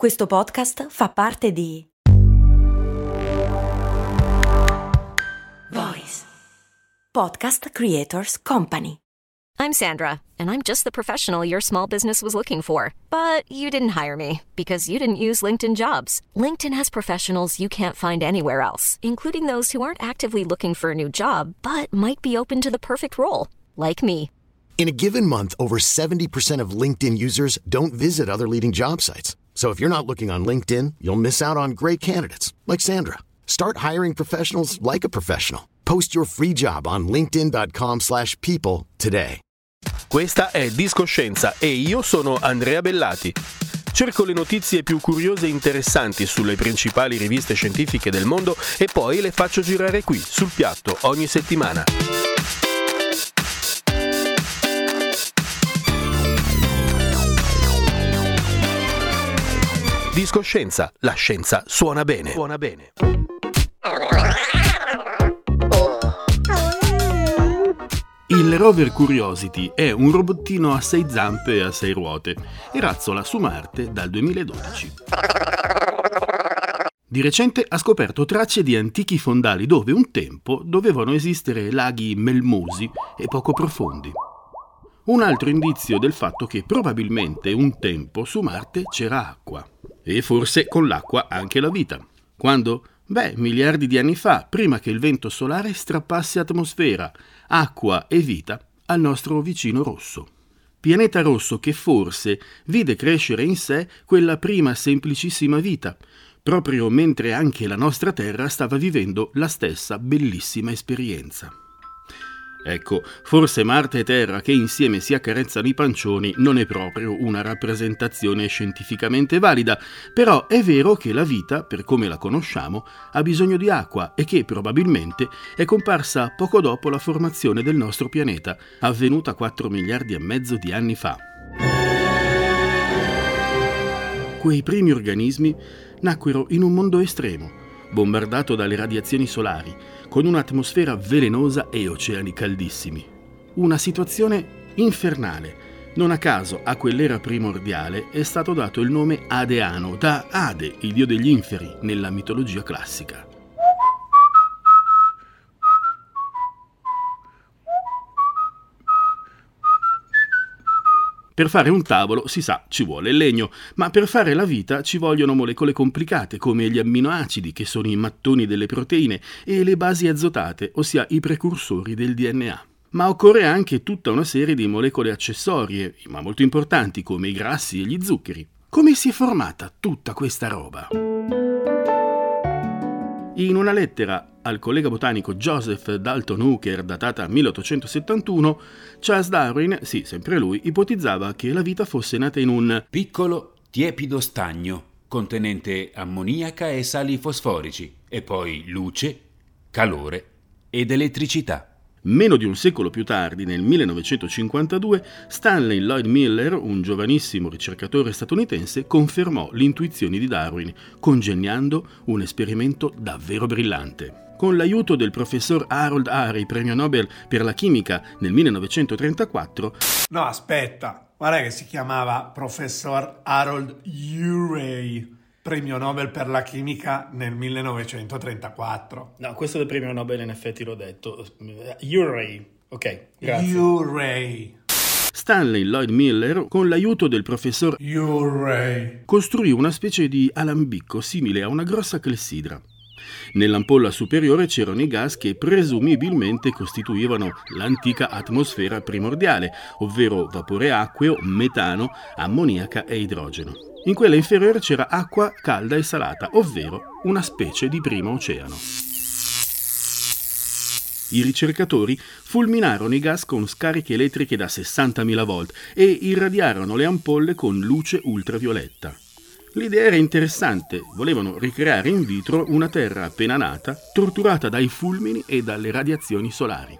Questo podcast fa parte di Voice Podcast Creators Company. I'm Sandra, and I'm just the professional your small business was looking for. But you didn't hire me because you didn't use LinkedIn jobs. LinkedIn has professionals you can't find anywhere else, including those who aren't actively looking for a new job but might be open to the perfect role, like me. In a given month, over 70% of LinkedIn users don't visit other leading job sites. So if you're not looking on LinkedIn, you'll miss out on great candidates like Sandra. Start hiring professionals like a professional. Post your free job on linkedin.com/people today. Questa è Discoscienza e io sono Andrea Bellati. Cerco le notizie più curiose e interessanti sulle principali riviste scientifiche del mondo e poi le faccio girare qui, sul piatto, ogni settimana. Discoscienza, la scienza suona bene. Suona bene. Il rover Curiosity è un robottino a sei zampe e a sei ruote e razzola su Marte dal 2012. Di recente ha scoperto tracce di antichi fondali dove un tempo dovevano esistere laghi melmosi e poco profondi. Un altro indizio del fatto che probabilmente un tempo su Marte c'era acqua. E forse con l'acqua anche la vita. Quando? Beh, miliardi di anni fa, prima che il vento solare strappasse atmosfera, acqua e vita al nostro vicino rosso. Pianeta rosso che forse vide crescere in sé quella prima semplicissima vita, proprio mentre anche la nostra Terra stava vivendo la stessa bellissima esperienza. Ecco, forse Marte e Terra che insieme si accarezzano i pancioni non è proprio una rappresentazione scientificamente valida, però è vero che la vita, per come la conosciamo, ha bisogno di acqua e che probabilmente è comparsa poco dopo la formazione del nostro pianeta, avvenuta 4 miliardi e mezzo di anni fa. Quei primi organismi nacquero in un mondo estremo, bombardato dalle radiazioni solari, con un'atmosfera velenosa e oceani caldissimi. Una situazione infernale. Non a caso a quell'era primordiale è stato dato il nome Adeano da Ade, il dio degli inferi, nella mitologia classica. Per fare un tavolo, si sa, ci vuole il legno, ma per fare la vita ci vogliono molecole complicate come gli amminoacidi, che sono i mattoni delle proteine, e le basi azotate, ossia i precursori del DNA. Ma occorre anche tutta una serie di molecole accessorie, ma molto importanti, come i grassi e gli zuccheri. Come si è formata tutta questa roba? In una lettera al collega botanico Joseph Dalton Hooker, datata 1871, Charles Darwin, sì, sempre lui, ipotizzava che la vita fosse nata in un piccolo tiepido stagno contenente ammoniaca e sali fosforici e poi luce, calore ed elettricità. Meno di un secolo più tardi, nel 1952, Stanley Lloyd Miller, un giovanissimo ricercatore statunitense, confermò le intuizioni di Darwin, congegnando un esperimento davvero brillante. Con l'aiuto del professor Harold Urey, premio Nobel per la chimica nel 1934. No, aspetta, guarda che si chiamava professor Harold Urey premio Nobel per la chimica nel 1934. No, questo del premio Nobel in effetti l'ho detto. Urey. Ok, grazie. Urey. Stanley Lloyd Miller, con l'aiuto del professor Urey, costruì una specie di alambicco simile a una grossa clessidra. Nell'ampolla superiore c'erano i gas che presumibilmente costituivano l'antica atmosfera primordiale, ovvero vapore acqueo, metano, ammoniaca e idrogeno. In quella inferiore c'era acqua calda e salata, ovvero una specie di primo oceano. I ricercatori fulminarono i gas con scariche elettriche da 60.000 volt e irradiarono le ampolle con luce ultravioletta. L'idea era interessante, volevano ricreare in vitro una Terra appena nata, torturata dai fulmini e dalle radiazioni solari.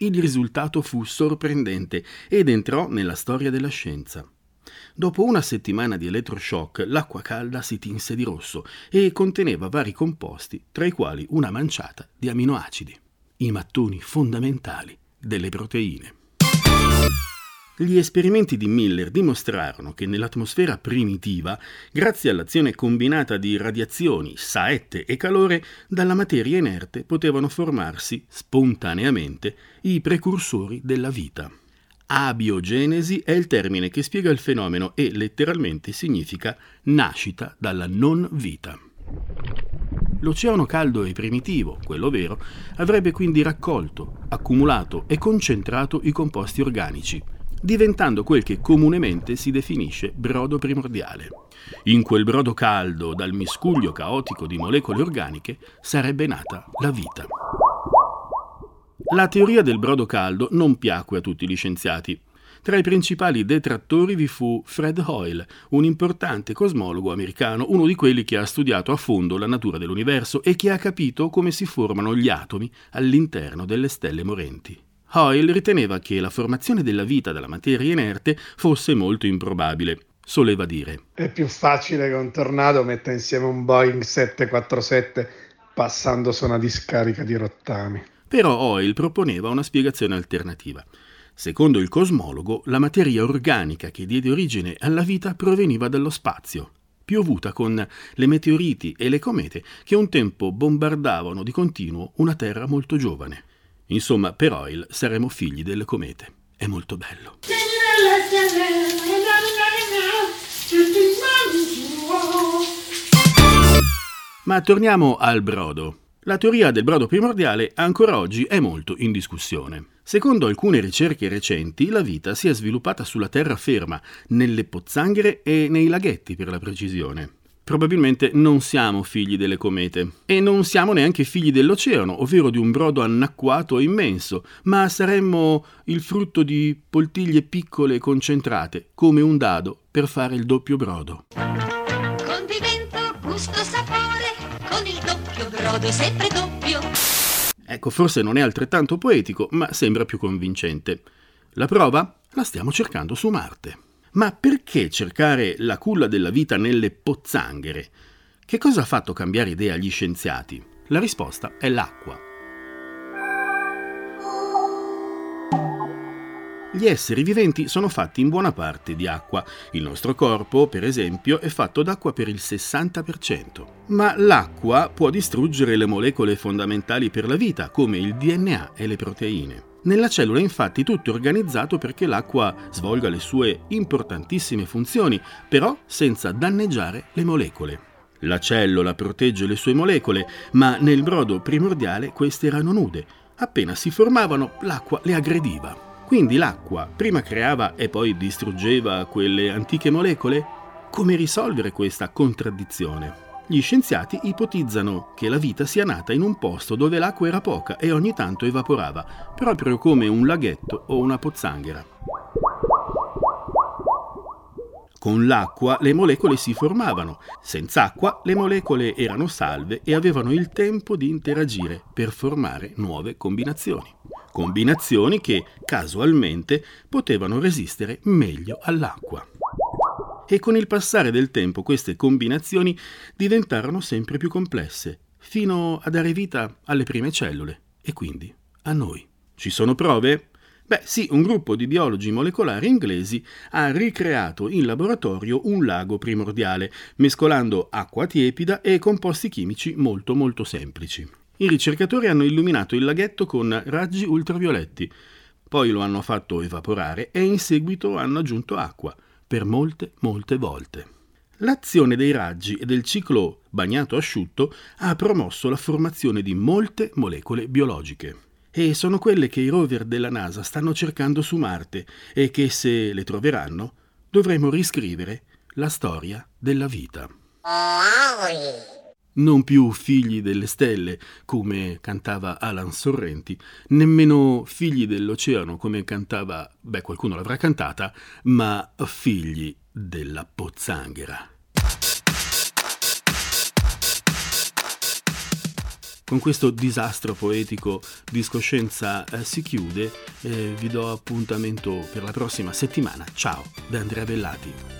Il risultato fu sorprendente ed entrò nella storia della scienza. Dopo una settimana di elettroshock, l'acqua calda si tinse di rosso e conteneva vari composti, tra i quali una manciata di aminoacidi, i mattoni fondamentali delle proteine. Gli esperimenti di Miller dimostrarono che nell'atmosfera primitiva, grazie all'azione combinata di radiazioni, saette e calore, dalla materia inerte potevano formarsi spontaneamente i precursori della vita. Abiogenesi è il termine che spiega il fenomeno e letteralmente significa nascita dalla non vita. L'oceano caldo e primitivo, quello vero, avrebbe quindi raccolto, accumulato e concentrato i composti organici, diventando quel che comunemente si definisce brodo primordiale. In quel brodo caldo, dal miscuglio caotico di molecole organiche, sarebbe nata la vita. La teoria del brodo caldo non piacque a tutti gli scienziati. Tra i principali detrattori vi fu Fred Hoyle, un importante cosmologo americano, uno di quelli che ha studiato a fondo la natura dell'universo e che ha capito come si formano gli atomi all'interno delle stelle morenti. Hoyle riteneva che la formazione della vita dalla materia inerte fosse molto improbabile. Soleva dire: È più facile che un tornado metta insieme un Boeing 747 passando su una discarica di rottami. Però Hoyle proponeva una spiegazione alternativa. Secondo il cosmologo, la materia organica che diede origine alla vita proveniva dallo spazio, piovuta con le meteoriti e le comete che un tempo bombardavano di continuo una Terra molto giovane. Insomma, per Oil saremo figli delle comete. È molto bello. Ma torniamo al brodo. La teoria del brodo primordiale ancora oggi è molto in discussione. Secondo alcune ricerche recenti, la vita si è sviluppata sulla terraferma, nelle pozzanghere e nei laghetti per la precisione. Probabilmente non siamo figli delle comete e non siamo neanche figli dell'oceano, ovvero di un brodo annacquato e immenso, ma saremmo il frutto di poltiglie piccole e concentrate, come un dado per fare il doppio brodo. Condimento, gusto, sapore, con il doppio brodo sempre doppio. Ecco, forse non è altrettanto poetico, ma sembra più convincente. La prova la stiamo cercando su Marte. Ma perché cercare la culla della vita nelle pozzanghere? Che cosa ha fatto cambiare idea agli scienziati? La risposta è l'acqua. Gli esseri viventi sono fatti in buona parte di acqua. Il nostro corpo, per esempio, è fatto d'acqua per il 60%. Ma l'acqua può distruggere le molecole fondamentali per la vita, come il DNA e le proteine. Nella cellula infatti tutto è organizzato perché l'acqua svolga le sue importantissime funzioni, però senza danneggiare le molecole. La cellula protegge le sue molecole, ma nel brodo primordiale queste erano nude. Appena si formavano, l'acqua le aggrediva. Quindi l'acqua prima creava e poi distruggeva quelle antiche molecole? Come risolvere questa contraddizione? Gli scienziati ipotizzano che la vita sia nata in un posto dove l'acqua era poca e ogni tanto evaporava, proprio come un laghetto o una pozzanghera. Con l'acqua le molecole si formavano, senza acqua le molecole erano salve e avevano il tempo di interagire per formare nuove combinazioni. Combinazioni che, casualmente, potevano resistere meglio all'acqua e con il passare del tempo queste combinazioni diventarono sempre più complesse, fino a dare vita alle prime cellule e quindi a noi. Ci sono prove? Beh sì, un gruppo di biologi molecolari inglesi ha ricreato in laboratorio un lago primordiale, mescolando acqua tiepida e composti chimici molto molto semplici. I ricercatori hanno illuminato il laghetto con raggi ultravioletti, poi lo hanno fatto evaporare e in seguito hanno aggiunto acqua per molte, molte volte. L'azione dei raggi e del ciclo bagnato asciutto ha promosso la formazione di molte molecole biologiche. E sono quelle che i rover della NASA stanno cercando su Marte e che, se le troveranno, dovremo riscrivere la storia della vita non più figli delle stelle, come cantava Alan Sorrenti, nemmeno figli dell'oceano, come cantava, beh, qualcuno l'avrà cantata, ma figli della pozzanghera. Con questo disastro poetico Discoscienza eh, si chiude, eh, vi do appuntamento per la prossima settimana. Ciao da Andrea Bellati.